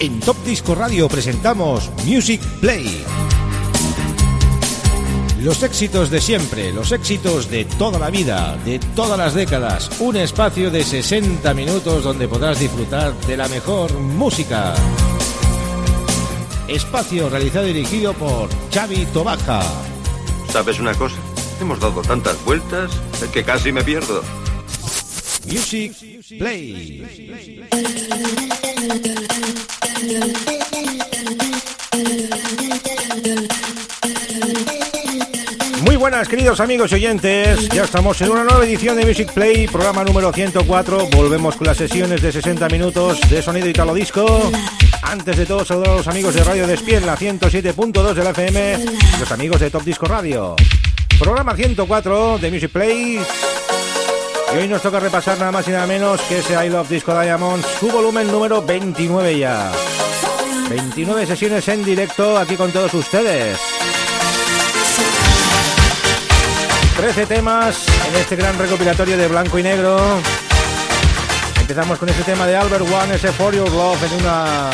En Top Disco Radio presentamos Music Play. Los éxitos de siempre, los éxitos de toda la vida, de todas las décadas. Un espacio de 60 minutos donde podrás disfrutar de la mejor música. Espacio realizado y dirigido por Xavi Tobaja. ¿Sabes una cosa? Hemos dado tantas vueltas que casi me pierdo. Music Play. Muy buenas queridos amigos y oyentes, ya estamos en una nueva edición de Music Play, programa número 104, volvemos con las sesiones de 60 minutos de sonido italo disco. Antes de todo saludar a los amigos de Radio Despiel, la 107.2 de la FM, los amigos de Top Disco Radio. Programa 104 de Music Play. Y hoy nos toca repasar nada más y nada menos que ese I Love Disco Diamonds, su volumen número 29 ya. 29 sesiones en directo aquí con todos ustedes. 13 temas en este gran recopilatorio de blanco y negro. Empezamos con ese tema de Albert One, ese For Your Love, en una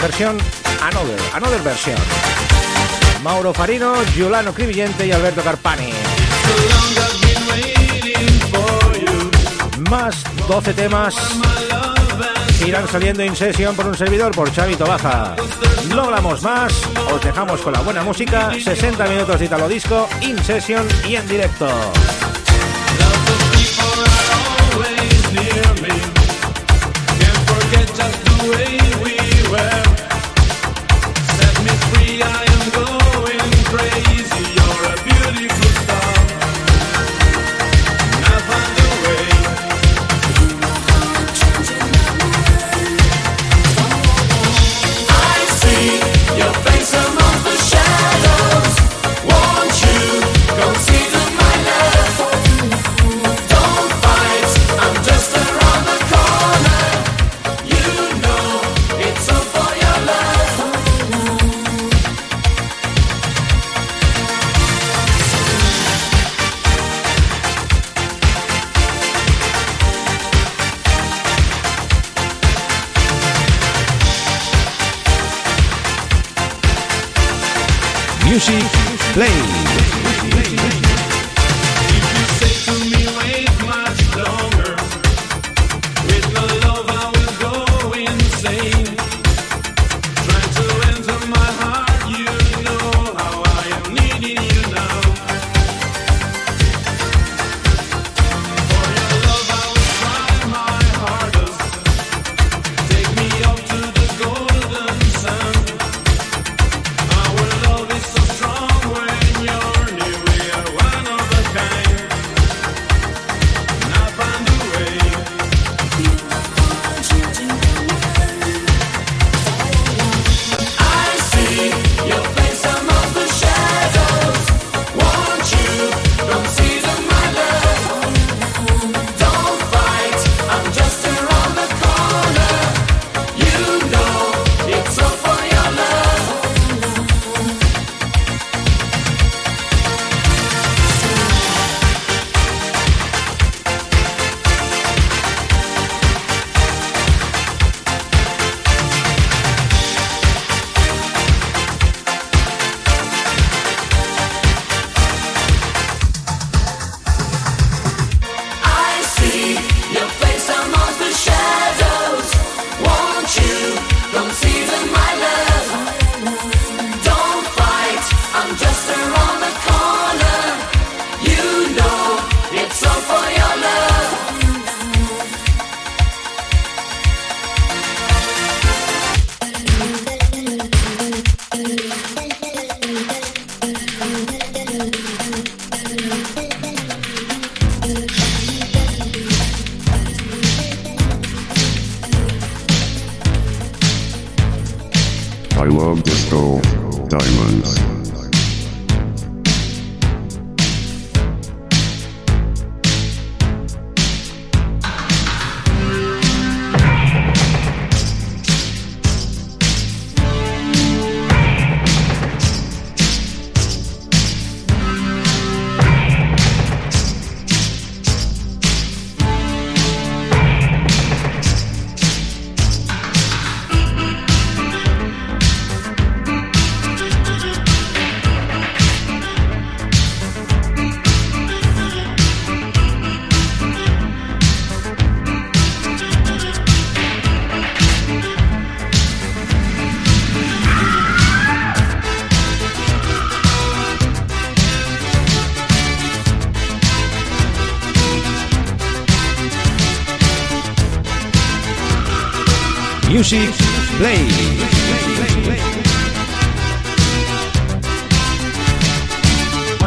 versión Another, Another versión. Mauro Farino, Giuliano Crivillente y Alberto Carpani. Más 12 temas irán saliendo en sesión por un servidor por Chavito Baja. No hablamos más, os dejamos con la buena música, 60 minutos de Italo Disco, in session y en directo.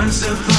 Once upon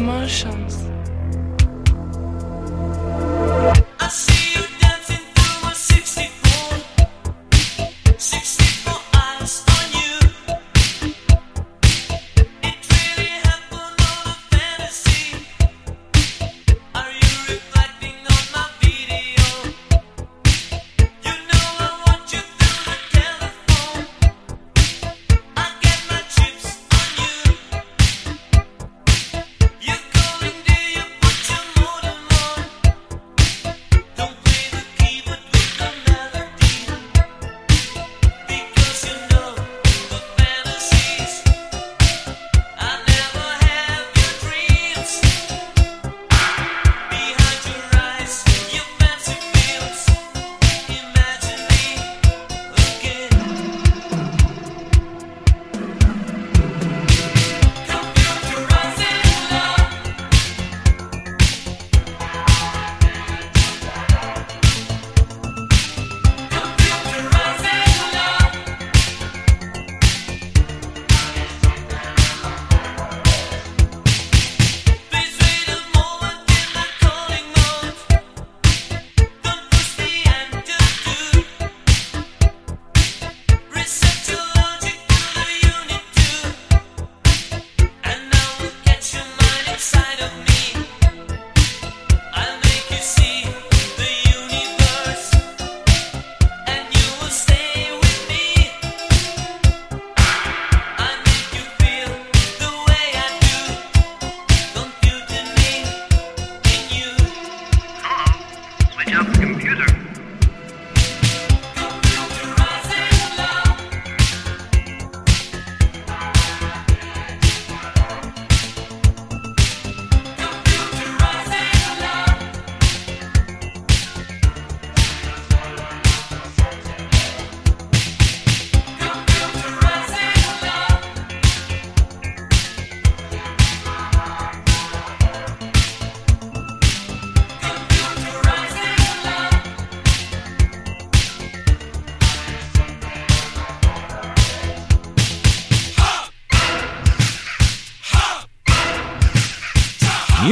eu uma chance.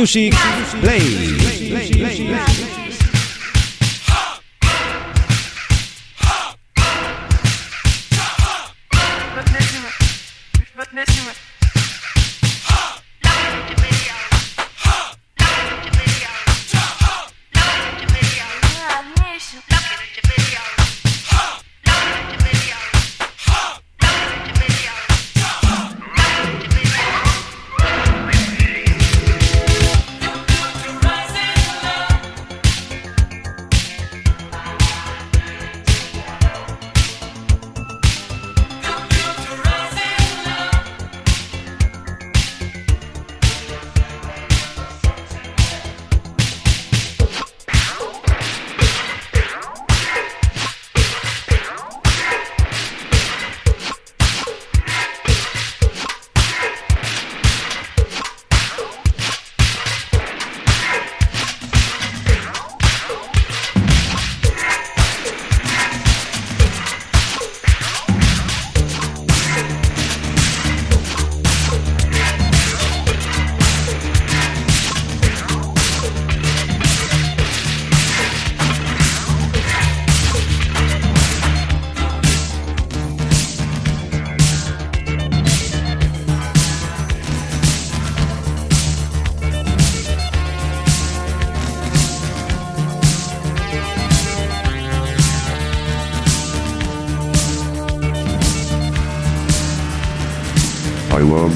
Music Play.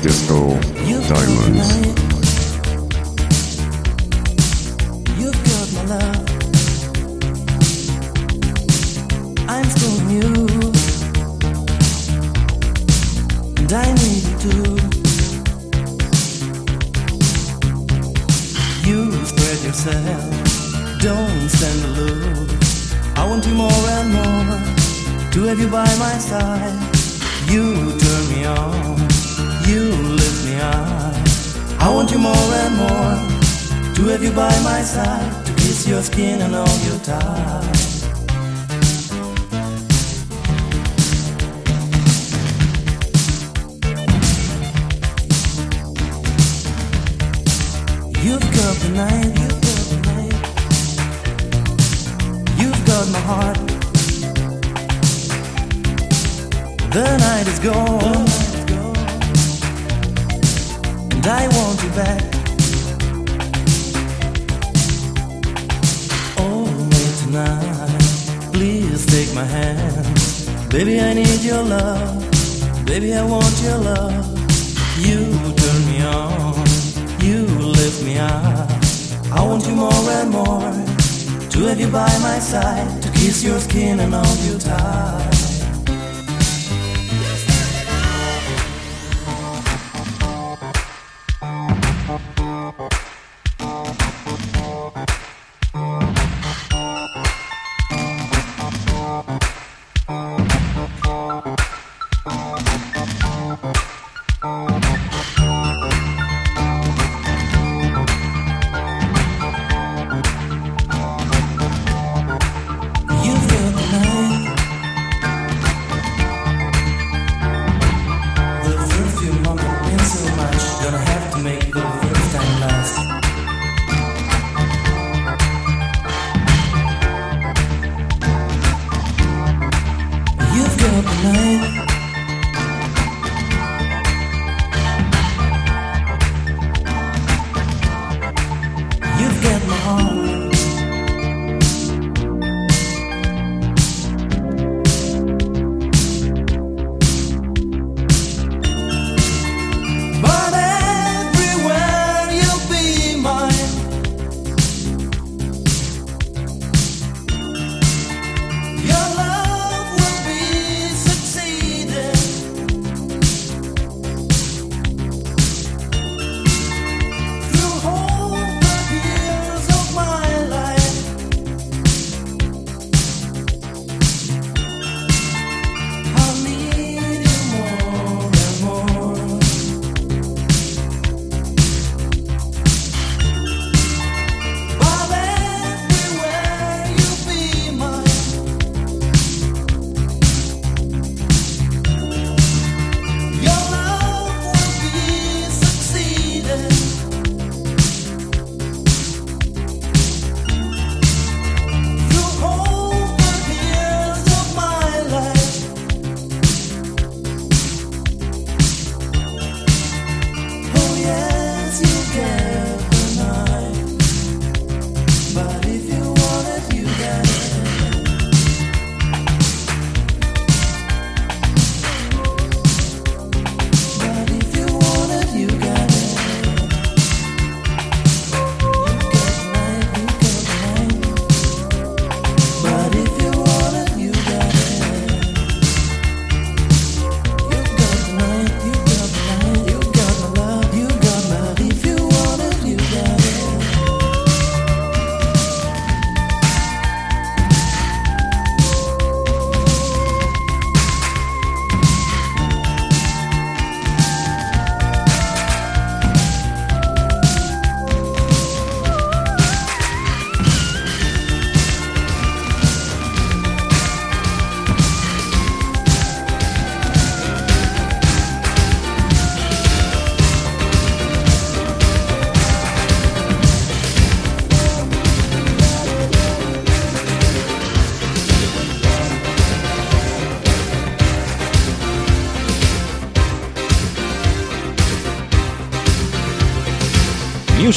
Disco diamonds.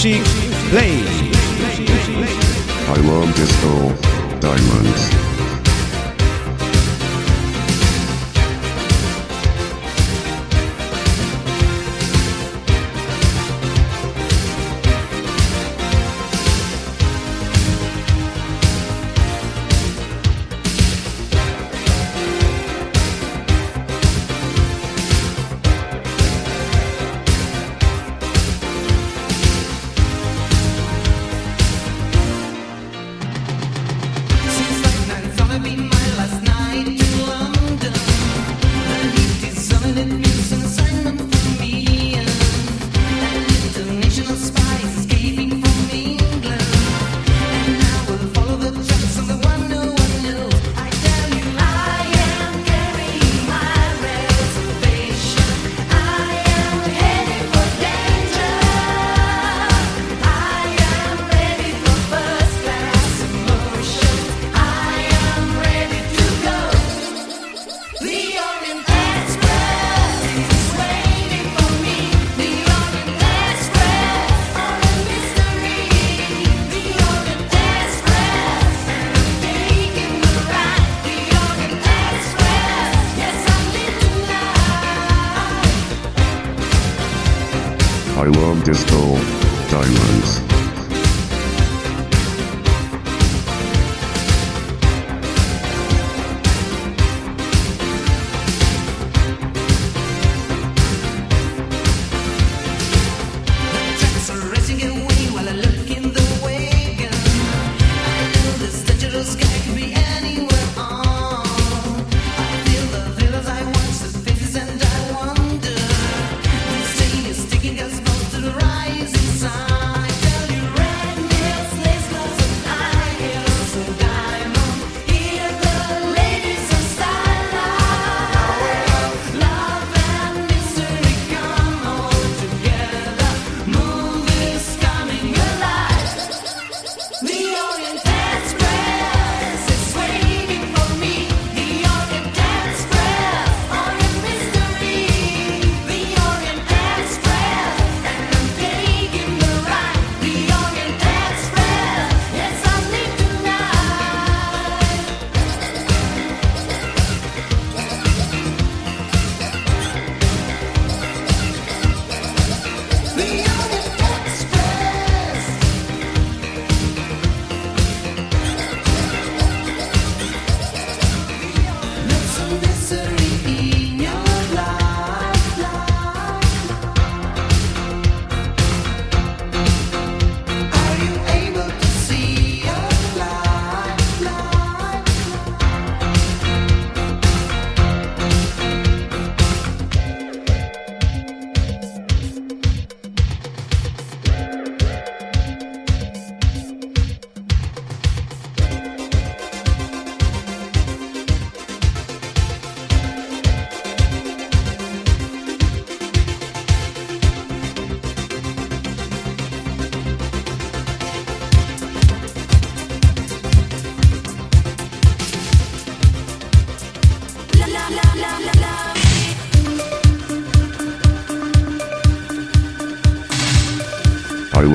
Music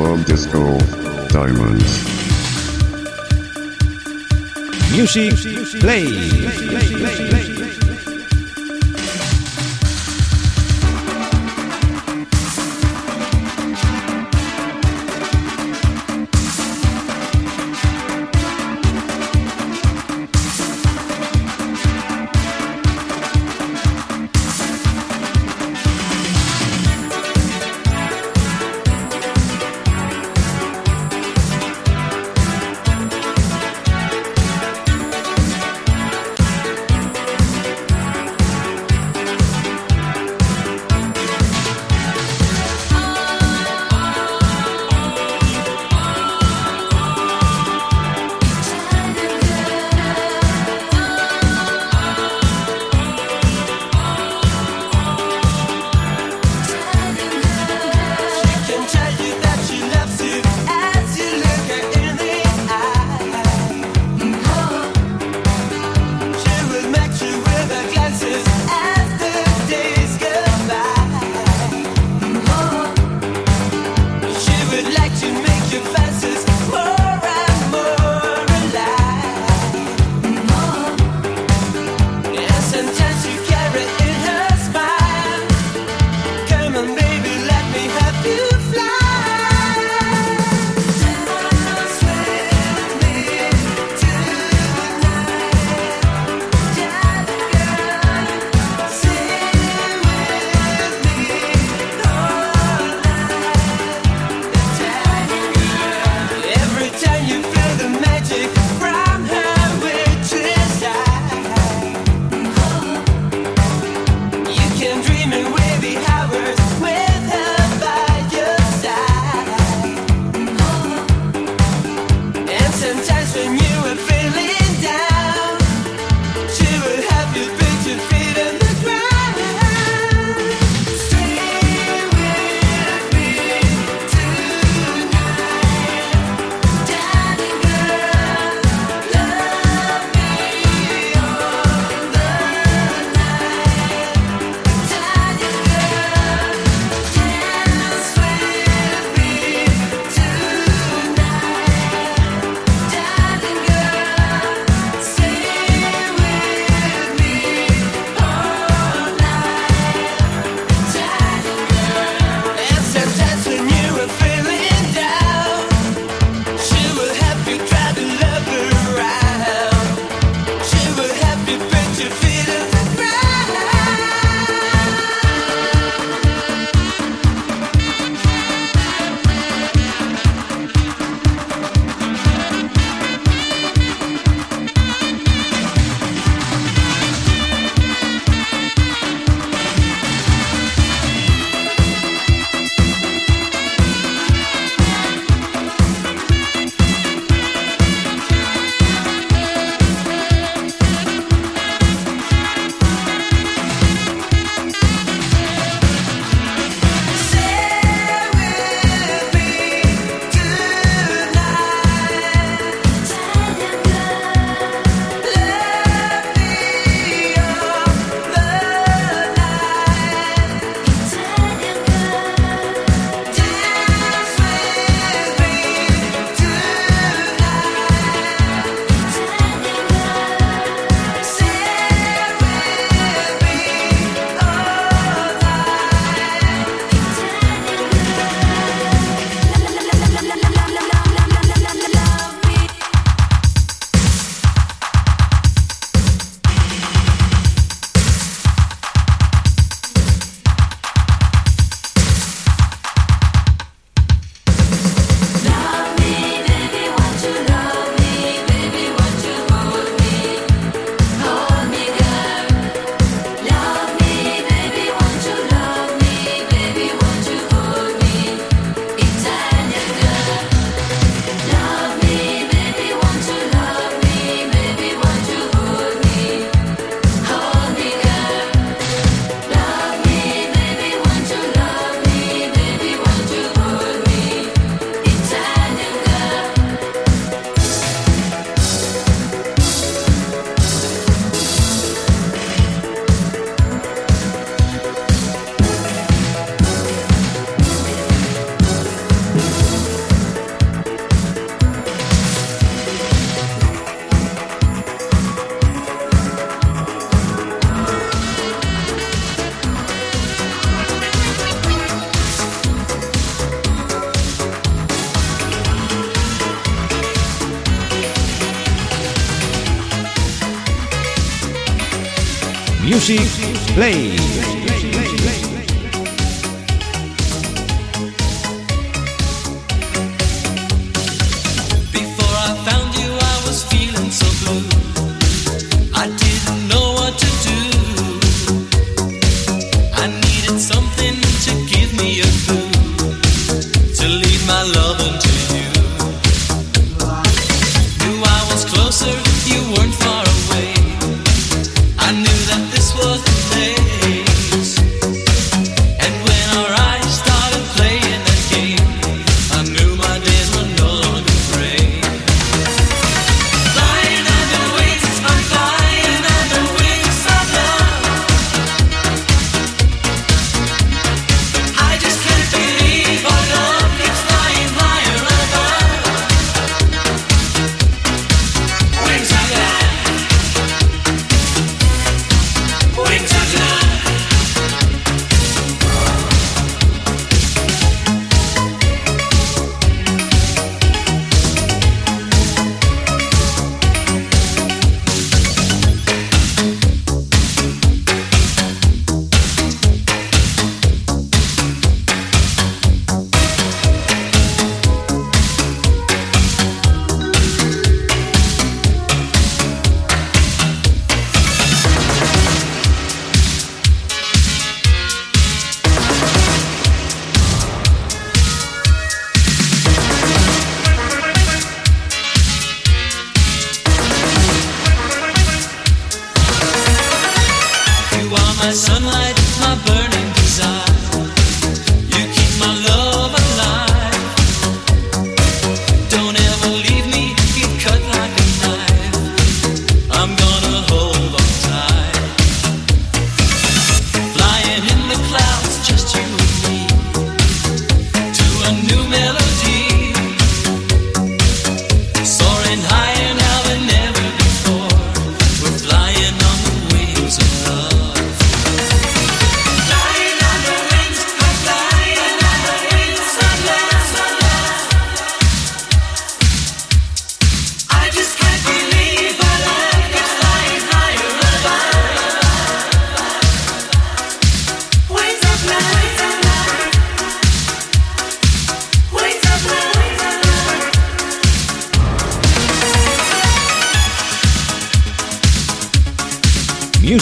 love disco diamonds. Music Play. Love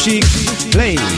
chique, play.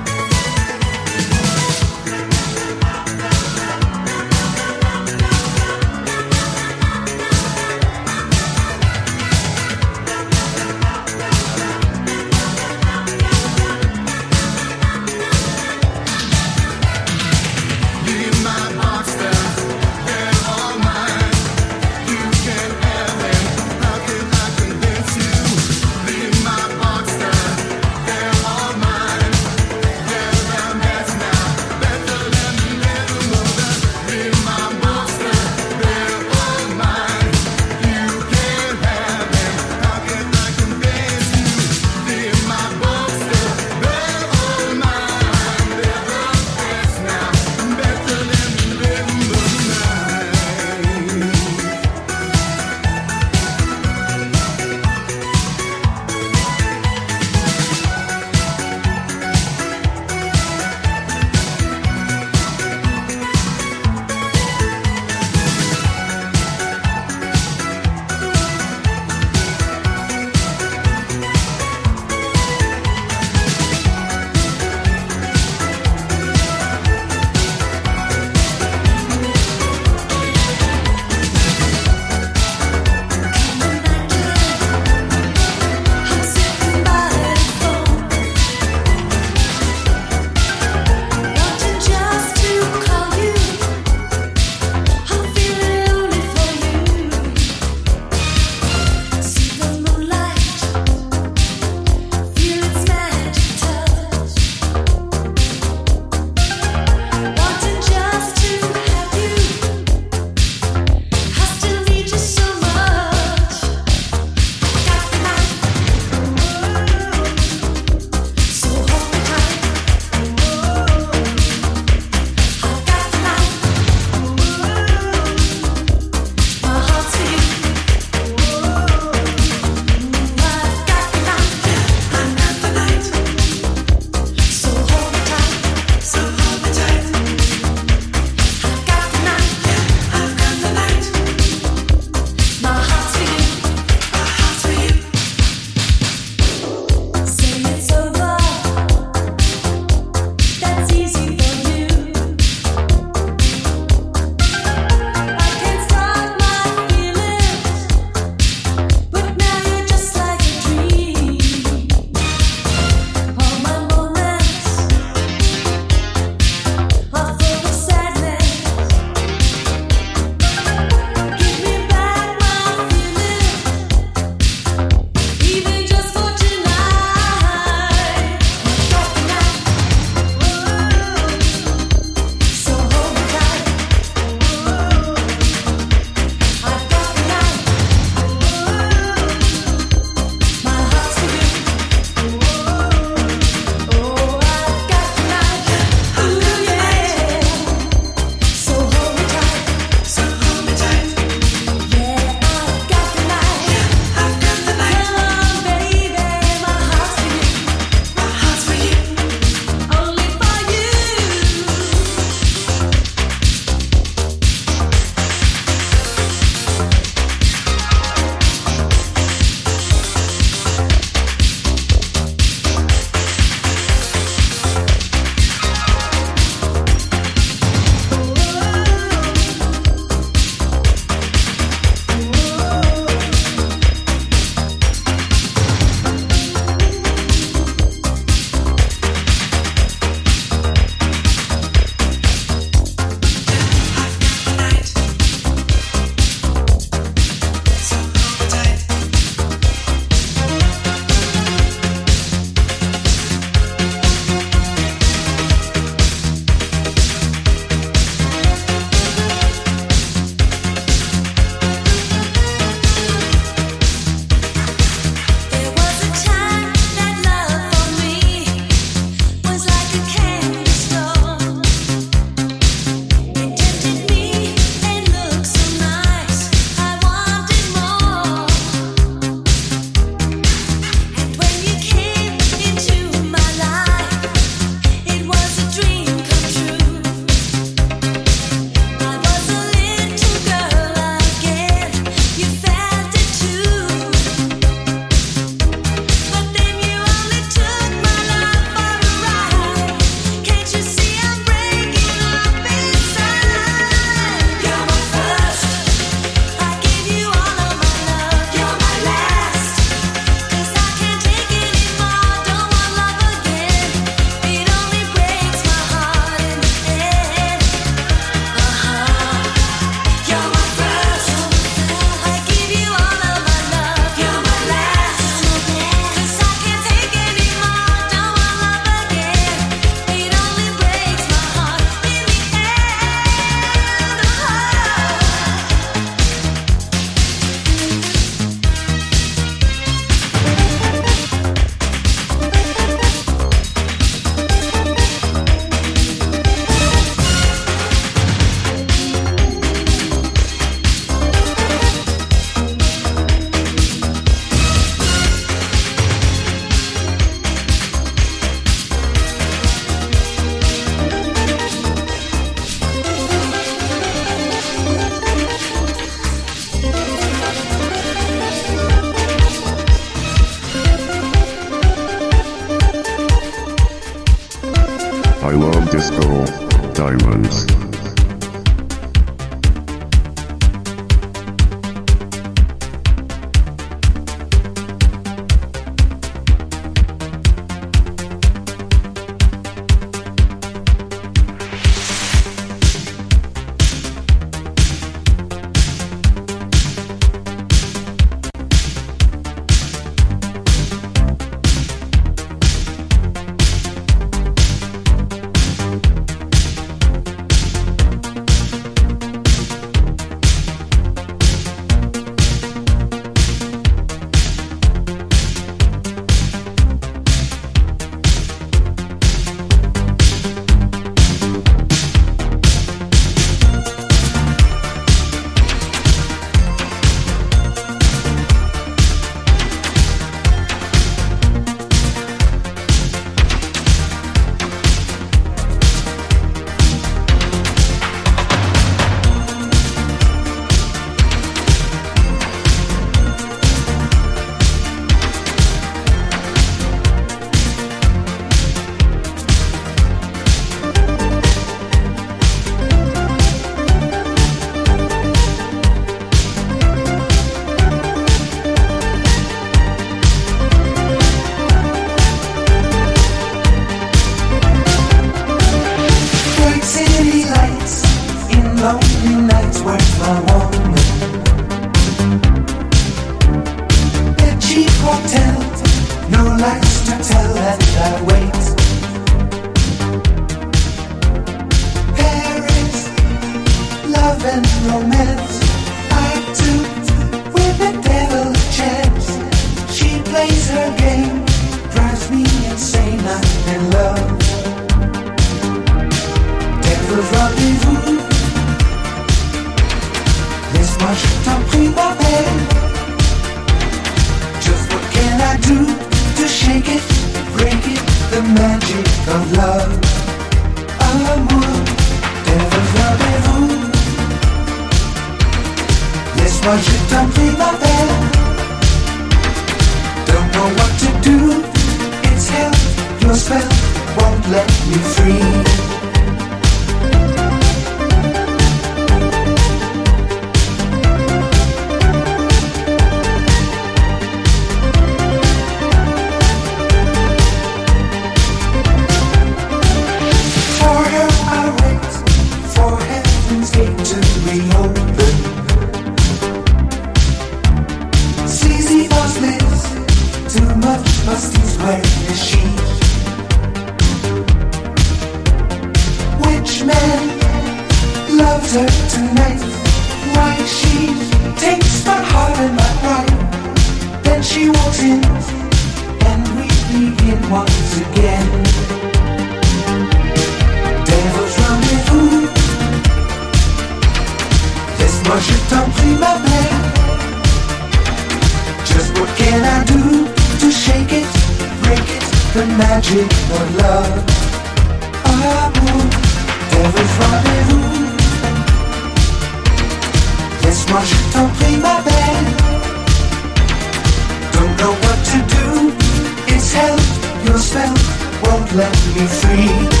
let me.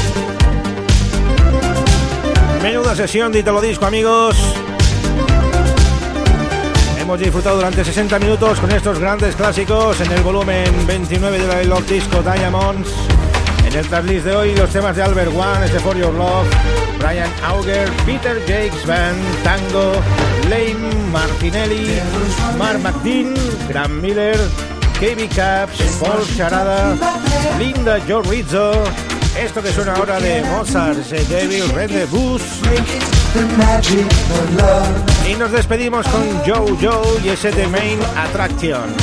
Menuda sesión de Italo Disco, amigos. Hemos disfrutado durante 60 minutos con estos grandes clásicos en el volumen 29 de la Love Disco Diamonds. En el tracklist de hoy, los temas de Albert One, este For Your Love, Brian Auger, Peter Jakes Band, Tango, Lane Martinelli, Mark McDean, Graham Miller, KB Caps, Paul Charada, Linda Joe Rizzo. Esto que suena ahora de Mozart, The Devil Rendezvous. The. Y nos despedimos con Joe Joe y ese de Main Attraction.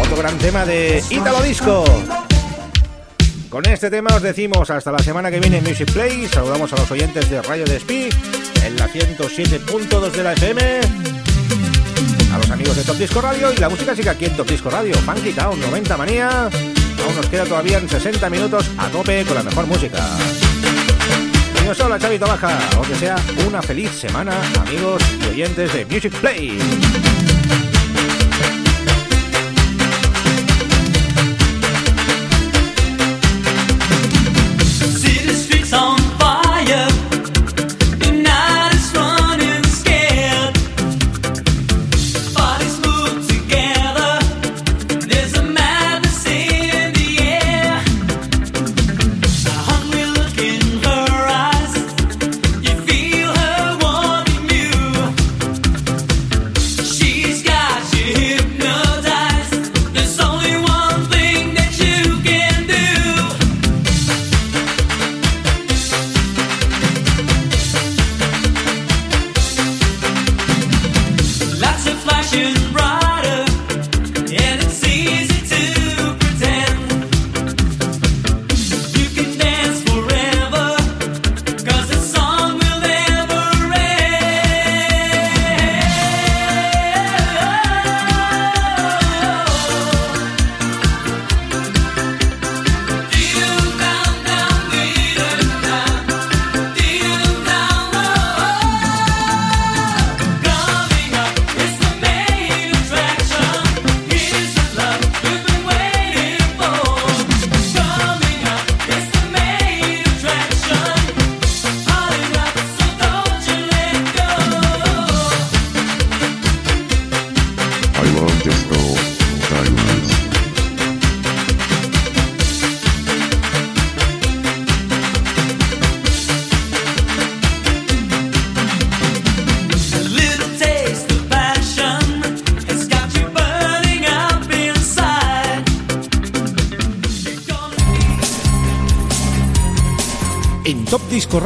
Otro gran tema de Italo Disco. Con este tema os decimos hasta la semana que viene en Music Play. Saludamos a los oyentes de Radio Despí en la 107.2 de la FM. De Top Disco Radio y la música sigue aquí en Top Disco Radio. Funky Town 90 Manía. Aún nos queda todavía en 60 minutos a tope con la mejor música. Y os habla Xavi Baja. Os desea una feliz semana, amigos y oyentes de Music Play.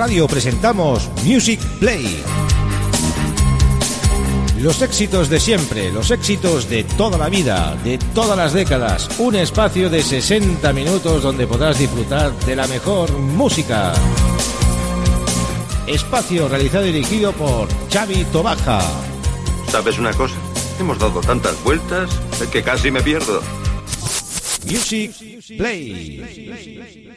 Radio presentamos Music Play. Los éxitos de siempre, los éxitos de toda la vida, de todas las décadas. Un espacio de 60 minutos donde podrás disfrutar de la mejor música. Espacio realizado y dirigido por Xavi Tobaja. ¿Sabes una cosa? Hemos dado tantas vueltas que casi me pierdo. Music Play.